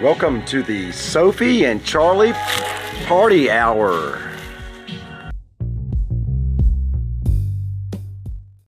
Welcome to the Sophie and Charlie Party Hour.